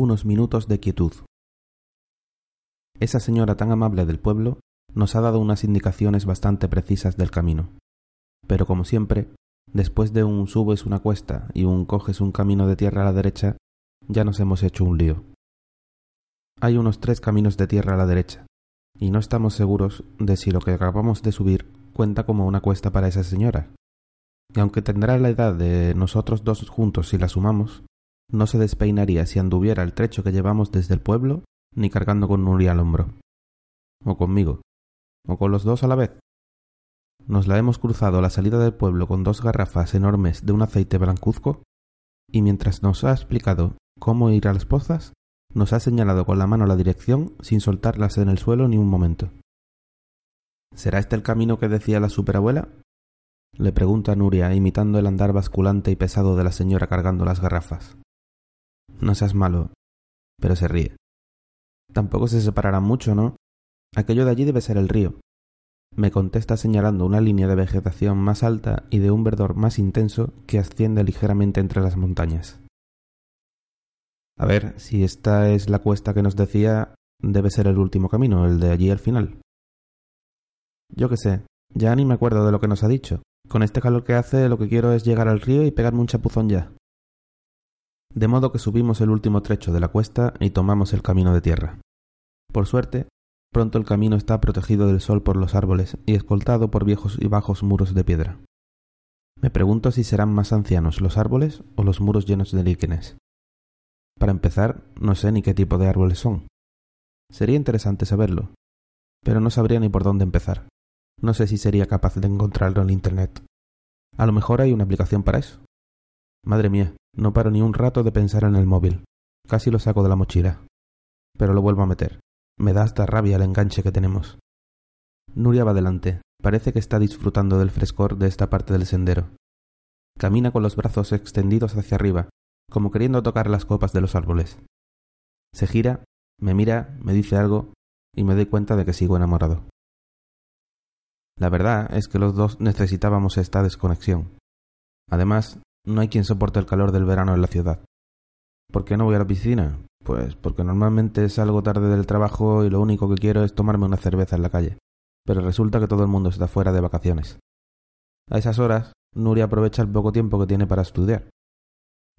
unos minutos de quietud. Esa señora tan amable del pueblo nos ha dado unas indicaciones bastante precisas del camino. Pero como siempre, después de un subes una cuesta y un coges un camino de tierra a la derecha, ya nos hemos hecho un lío. Hay unos tres caminos de tierra a la derecha, y no estamos seguros de si lo que acabamos de subir cuenta como una cuesta para esa señora. Y aunque tendrá la edad de nosotros dos juntos si la sumamos, no se despeinaría si anduviera el trecho que llevamos desde el pueblo, ni cargando con Nuria al hombro. O conmigo. O con los dos a la vez. Nos la hemos cruzado a la salida del pueblo con dos garrafas enormes de un aceite blancuzco, y mientras nos ha explicado cómo ir a las pozas, nos ha señalado con la mano la dirección sin soltarlas en el suelo ni un momento. ¿Será este el camino que decía la superabuela? le pregunta Nuria, imitando el andar basculante y pesado de la señora cargando las garrafas. No seas malo, pero se ríe. Tampoco se separarán mucho, ¿no? Aquello de allí debe ser el río. Me contesta señalando una línea de vegetación más alta y de un verdor más intenso que asciende ligeramente entre las montañas. A ver, si esta es la cuesta que nos decía, debe ser el último camino, el de allí al final. Yo qué sé, ya ni me acuerdo de lo que nos ha dicho. Con este calor que hace, lo que quiero es llegar al río y pegarme un chapuzón ya. De modo que subimos el último trecho de la cuesta y tomamos el camino de tierra. Por suerte, pronto el camino está protegido del sol por los árboles y escoltado por viejos y bajos muros de piedra. Me pregunto si serán más ancianos los árboles o los muros llenos de líquenes. Para empezar, no sé ni qué tipo de árboles son. Sería interesante saberlo, pero no sabría ni por dónde empezar. No sé si sería capaz de encontrarlo en Internet. A lo mejor hay una aplicación para eso. Madre mía, no paro ni un rato de pensar en el móvil. Casi lo saco de la mochila. Pero lo vuelvo a meter. Me da hasta rabia el enganche que tenemos. Nuria va delante. Parece que está disfrutando del frescor de esta parte del sendero. Camina con los brazos extendidos hacia arriba, como queriendo tocar las copas de los árboles. Se gira, me mira, me dice algo, y me doy cuenta de que sigo enamorado. La verdad es que los dos necesitábamos esta desconexión. Además, no hay quien soporte el calor del verano en la ciudad. ¿Por qué no voy a la piscina? Pues porque normalmente salgo tarde del trabajo y lo único que quiero es tomarme una cerveza en la calle. Pero resulta que todo el mundo está fuera de vacaciones. A esas horas, Nuria aprovecha el poco tiempo que tiene para estudiar.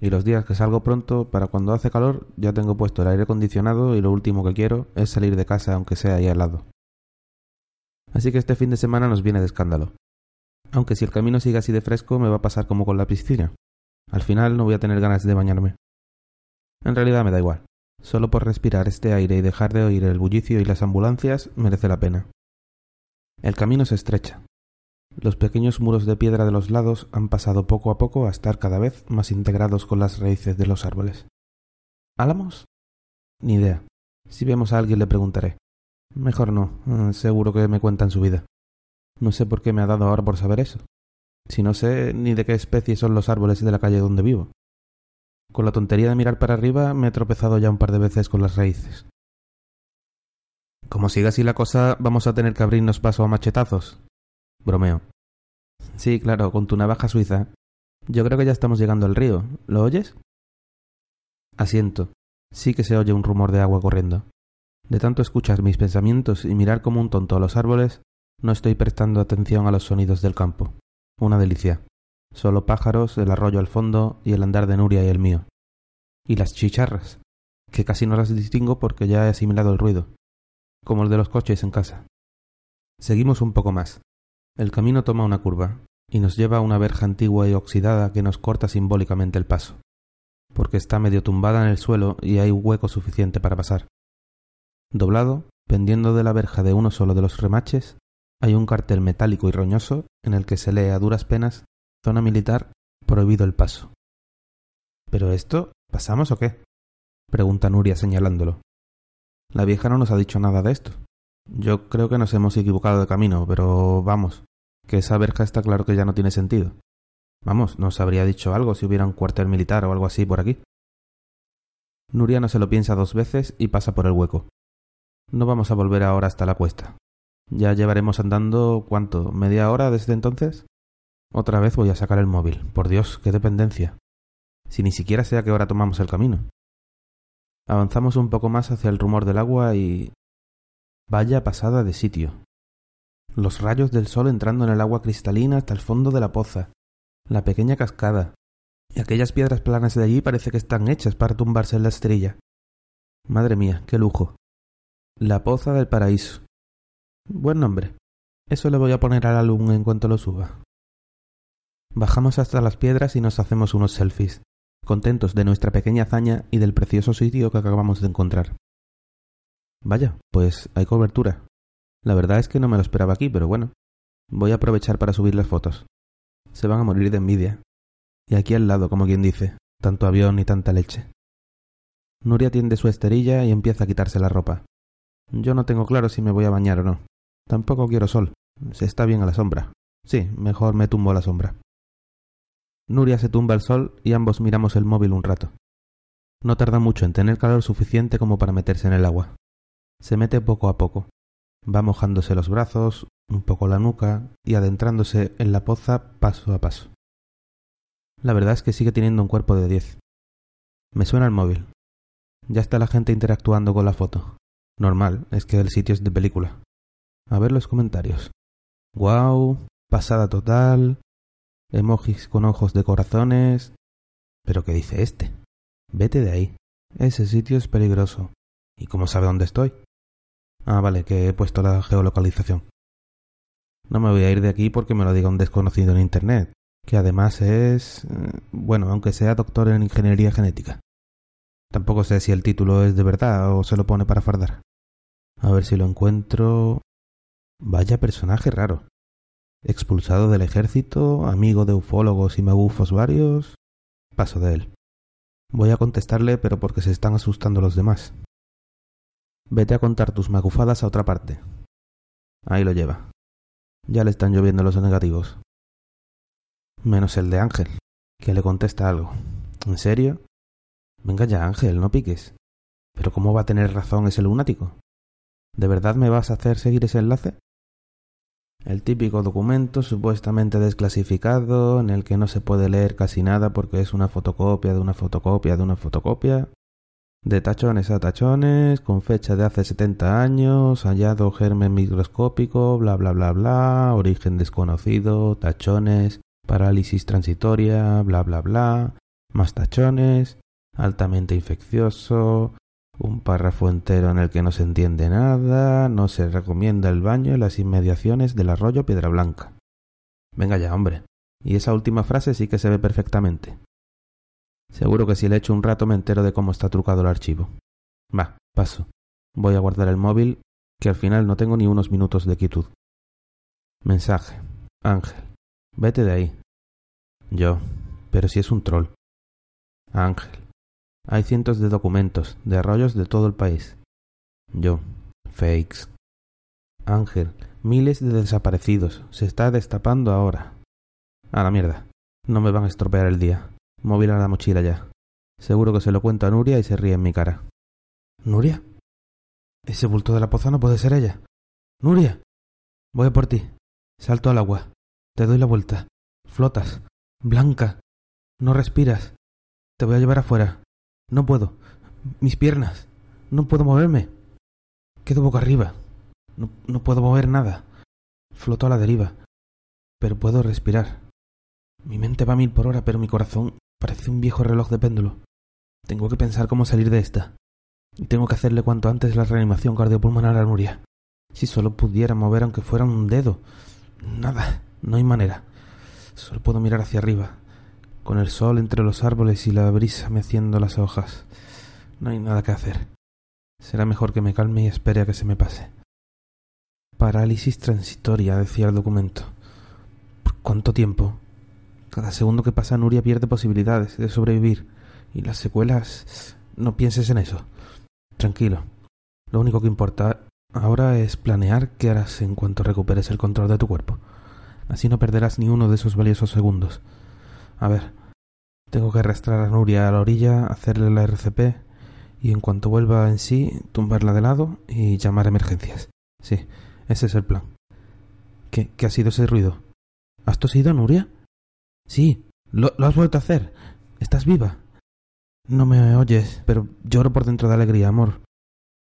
Y los días que salgo pronto, para cuando hace calor, ya tengo puesto el aire acondicionado y lo último que quiero es salir de casa aunque sea ahí al lado. Así que este fin de semana nos viene de escándalo. Aunque si el camino sigue así de fresco me va a pasar como con la piscina. Al final no voy a tener ganas de bañarme. En realidad me da igual. Solo por respirar este aire y dejar de oír el bullicio y las ambulancias merece la pena. El camino se estrecha. Los pequeños muros de piedra de los lados han pasado poco a poco a estar cada vez más integrados con las raíces de los árboles. ¿Álamos? Ni idea. Si vemos a alguien le preguntaré. Mejor no, eh, seguro que me cuentan su vida. No sé por qué me ha dado ahora por saber eso. Si no sé ni de qué especie son los árboles de la calle donde vivo. Con la tontería de mirar para arriba me he tropezado ya un par de veces con las raíces. Como siga así la cosa, vamos a tener que abrirnos paso a machetazos. Bromeo. Sí, claro, con tu navaja suiza. Yo creo que ya estamos llegando al río. ¿Lo oyes? Asiento. Sí que se oye un rumor de agua corriendo. De tanto escuchar mis pensamientos y mirar como un tonto a los árboles, no estoy prestando atención a los sonidos del campo. Una delicia. Solo pájaros, el arroyo al fondo y el andar de Nuria y el mío. Y las chicharras, que casi no las distingo porque ya he asimilado el ruido, como el de los coches en casa. Seguimos un poco más. El camino toma una curva y nos lleva a una verja antigua y oxidada que nos corta simbólicamente el paso, porque está medio tumbada en el suelo y hay hueco suficiente para pasar. Doblado, pendiendo de la verja de uno solo de los remaches, hay un cartel metálico y roñoso en el que se lee a duras penas Zona militar, prohibido el paso. ¿Pero esto? ¿Pasamos o qué? pregunta Nuria señalándolo. La vieja no nos ha dicho nada de esto. Yo creo que nos hemos equivocado de camino, pero vamos, que esa verja está claro que ya no tiene sentido. Vamos, nos habría dicho algo si hubiera un cuartel militar o algo así por aquí. Nuria no se lo piensa dos veces y pasa por el hueco. No vamos a volver ahora hasta la cuesta. Ya llevaremos andando cuánto, media hora desde entonces. Otra vez voy a sacar el móvil. Por Dios, qué dependencia. Si ni siquiera sé a qué hora tomamos el camino. Avanzamos un poco más hacia el rumor del agua y... Vaya pasada de sitio. Los rayos del sol entrando en el agua cristalina hasta el fondo de la poza, la pequeña cascada, y aquellas piedras planas de allí parece que están hechas para tumbarse en la estrella. Madre mía, qué lujo. La Poza del Paraíso. Buen nombre. Eso le voy a poner al álbum en cuanto lo suba. Bajamos hasta las piedras y nos hacemos unos selfies, contentos de nuestra pequeña hazaña y del precioso sitio que acabamos de encontrar. Vaya, pues hay cobertura. La verdad es que no me lo esperaba aquí, pero bueno. Voy a aprovechar para subir las fotos. Se van a morir de envidia. Y aquí al lado, como quien dice, tanto avión y tanta leche. Nuria tiende su esterilla y empieza a quitarse la ropa. Yo no tengo claro si me voy a bañar o no. Tampoco quiero sol. Se está bien a la sombra. Sí, mejor me tumbo a la sombra. Nuria se tumba al sol y ambos miramos el móvil un rato. No tarda mucho en tener calor suficiente como para meterse en el agua. Se mete poco a poco. Va mojándose los brazos, un poco la nuca y adentrándose en la poza paso a paso. La verdad es que sigue teniendo un cuerpo de diez. Me suena el móvil. Ya está la gente interactuando con la foto. Normal, es que el sitio es de película. A ver los comentarios. Guau, pasada total. Emojis con ojos de corazones. ¿Pero qué dice este? Vete de ahí. Ese sitio es peligroso. ¿Y cómo sabe dónde estoy? Ah, vale, que he puesto la geolocalización. No me voy a ir de aquí porque me lo diga un desconocido en Internet, que además es... Eh, bueno, aunque sea doctor en ingeniería genética. Tampoco sé si el título es de verdad o se lo pone para fardar. A ver si lo encuentro. Vaya personaje raro. Expulsado del ejército, amigo de ufólogos y magufos varios. Paso de él. Voy a contestarle, pero porque se están asustando los demás. Vete a contar tus magufadas a otra parte. Ahí lo lleva. Ya le están lloviendo los negativos. Menos el de Ángel, que le contesta algo. ¿En serio? Venga ya, Ángel, no piques. Pero ¿cómo va a tener razón ese lunático? ¿De verdad me vas a hacer seguir ese enlace? El típico documento supuestamente desclasificado en el que no se puede leer casi nada porque es una fotocopia de una fotocopia de una fotocopia. De tachones a tachones, con fecha de hace 70 años, hallado germen microscópico, bla bla bla bla, origen desconocido, tachones, parálisis transitoria, bla bla bla, más tachones, altamente infeccioso, un párrafo entero en el que no se entiende nada, no se recomienda el baño en las inmediaciones del arroyo Piedra Blanca. Venga ya, hombre. Y esa última frase sí que se ve perfectamente. Seguro que si le echo un rato me entero de cómo está trucado el archivo. Va, paso. Voy a guardar el móvil, que al final no tengo ni unos minutos de quietud. Mensaje. Ángel. Vete de ahí. Yo. Pero si es un troll. Ángel. Hay cientos de documentos, de arroyos de todo el país. Yo. Fakes. Ángel. Miles de desaparecidos. Se está destapando ahora. A la mierda. No me van a estropear el día. Móvil a la mochila ya. Seguro que se lo cuento a Nuria y se ríe en mi cara. ¿Nuria? Ese bulto de la poza no puede ser ella. Nuria. Voy a por ti. Salto al agua. Te doy la vuelta. Flotas. Blanca. No respiras. Te voy a llevar afuera. No puedo. Mis piernas. No puedo moverme. Quedo boca arriba. No, no puedo mover nada. Floto a la deriva. Pero puedo respirar. Mi mente va a mil por hora, pero mi corazón parece un viejo reloj de péndulo. Tengo que pensar cómo salir de esta. Y tengo que hacerle cuanto antes la reanimación cardiopulmonar a Nuria. Si solo pudiera mover aunque fuera un dedo. Nada, no hay manera. Solo puedo mirar hacia arriba, con el sol entre los árboles y la brisa meciendo las hojas. No hay nada que hacer. Será mejor que me calme y espere a que se me pase. Parálisis transitoria, decía el documento. ¿Por cuánto tiempo? Cada segundo que pasa Nuria pierde posibilidades de sobrevivir. Y las secuelas... No pienses en eso. Tranquilo. Lo único que importa ahora es planear qué harás en cuanto recuperes el control de tu cuerpo. Así no perderás ni uno de esos valiosos segundos. A ver, tengo que arrastrar a Nuria a la orilla, hacerle la RCP y en cuanto vuelva en sí, tumbarla de lado y llamar a emergencias. Sí, ese es el plan. ¿Qué, qué ha sido ese ruido? ¿Has tosido, Nuria? Sí, lo, lo has vuelto a hacer. Estás viva. No me oyes, pero lloro por dentro de alegría, amor.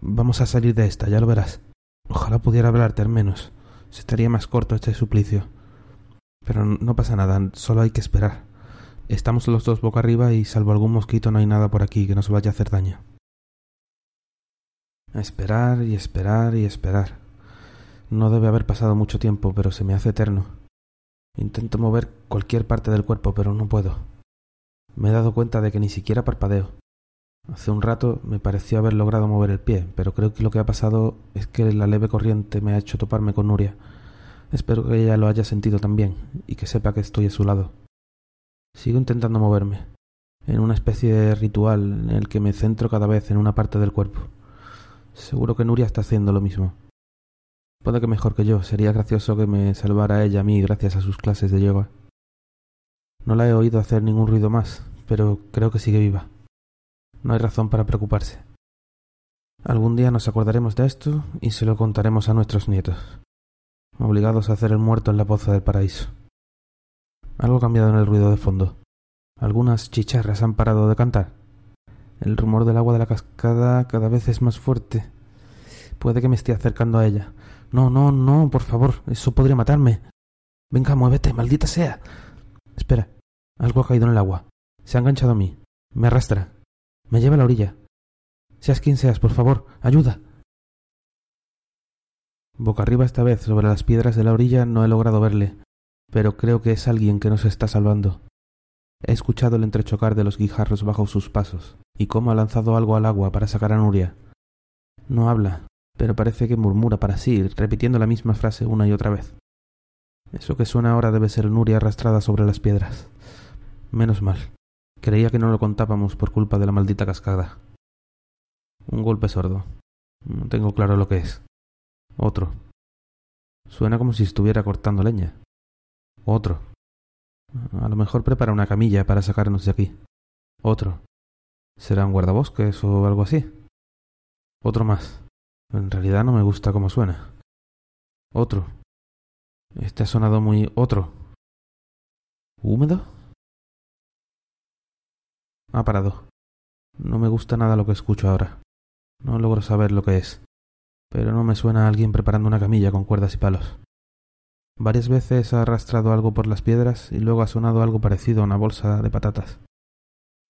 Vamos a salir de esta, ya lo verás. Ojalá pudiera hablarte al menos. Se estaría más corto este suplicio. Pero no pasa nada, solo hay que esperar. Estamos los dos boca arriba y salvo algún mosquito no hay nada por aquí que nos vaya a hacer daño. esperar y esperar y esperar. No debe haber pasado mucho tiempo, pero se me hace eterno. Intento mover cualquier parte del cuerpo, pero no puedo. Me he dado cuenta de que ni siquiera parpadeo. Hace un rato me pareció haber logrado mover el pie, pero creo que lo que ha pasado es que la leve corriente me ha hecho toparme con Nuria. Espero que ella lo haya sentido también y que sepa que estoy a su lado. Sigo intentando moverme, en una especie de ritual en el que me centro cada vez en una parte del cuerpo. Seguro que Nuria está haciendo lo mismo. Puede que mejor que yo, sería gracioso que me salvara ella a mí gracias a sus clases de yoga. No la he oído hacer ningún ruido más, pero creo que sigue viva. No hay razón para preocuparse. Algún día nos acordaremos de esto y se lo contaremos a nuestros nietos, obligados a hacer el muerto en la poza del paraíso. Algo ha cambiado en el ruido de fondo. Algunas chicharras han parado de cantar. El rumor del agua de la cascada cada vez es más fuerte. Puede que me esté acercando a ella. No, no, no, por favor, eso podría matarme. Venga, muévete, maldita sea. Espera, algo ha caído en el agua. Se ha enganchado a mí. Me arrastra. Me lleva a la orilla. Seas quien seas, por favor, ayuda. Boca arriba esta vez, sobre las piedras de la orilla, no he logrado verle, pero creo que es alguien que nos está salvando. He escuchado el entrechocar de los guijarros bajo sus pasos, y cómo ha lanzado algo al agua para sacar a Nuria. No habla, pero parece que murmura para sí, repitiendo la misma frase una y otra vez. Eso que suena ahora debe ser Nuria arrastrada sobre las piedras. Menos mal. Creía que no lo contábamos por culpa de la maldita cascada. Un golpe sordo. No tengo claro lo que es. Otro. Suena como si estuviera cortando leña. Otro. A lo mejor prepara una camilla para sacarnos de aquí. Otro. ¿Será un guardabosques o algo así? Otro más. En realidad no me gusta cómo suena. Otro. Este ha sonado muy otro. ¿Húmedo? Ha parado. No me gusta nada lo que escucho ahora. No logro saber lo que es. Pero no me suena a alguien preparando una camilla con cuerdas y palos. Varias veces ha arrastrado algo por las piedras y luego ha sonado algo parecido a una bolsa de patatas.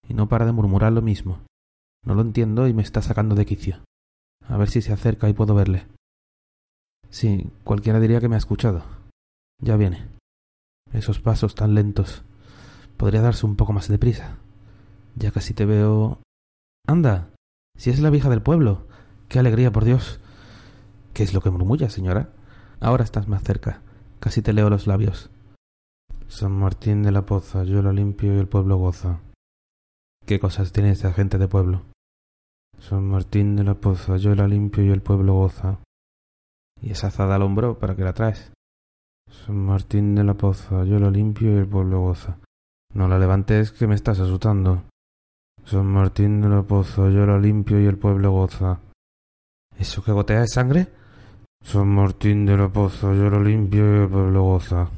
Y no para de murmurar lo mismo. No lo entiendo y me está sacando de quicio. A ver si se acerca y puedo verle. Sí, cualquiera diría que me ha escuchado. Ya viene. Esos pasos tan lentos. Podría darse un poco más de prisa. Ya casi te veo. Anda. Si es la vieja del pueblo. Qué alegría, por Dios. ¿Qué es lo que murmulla, señora? Ahora estás más cerca. Casi te leo los labios. San Martín de la Poza, yo lo limpio y el pueblo goza. ¿Qué cosas tiene esa gente de pueblo? San Martín de la Poza, yo la limpio y el pueblo goza. ¿Y esa azada al hombro para qué la traes? San Martín de la Poza, yo la limpio y el pueblo goza. No la levantes que me estás asustando. San Martín de la Poza, yo la limpio y el pueblo goza. ¿Eso que gotea es sangre? San Martín de la Poza, lo limpio y el pueblo goza.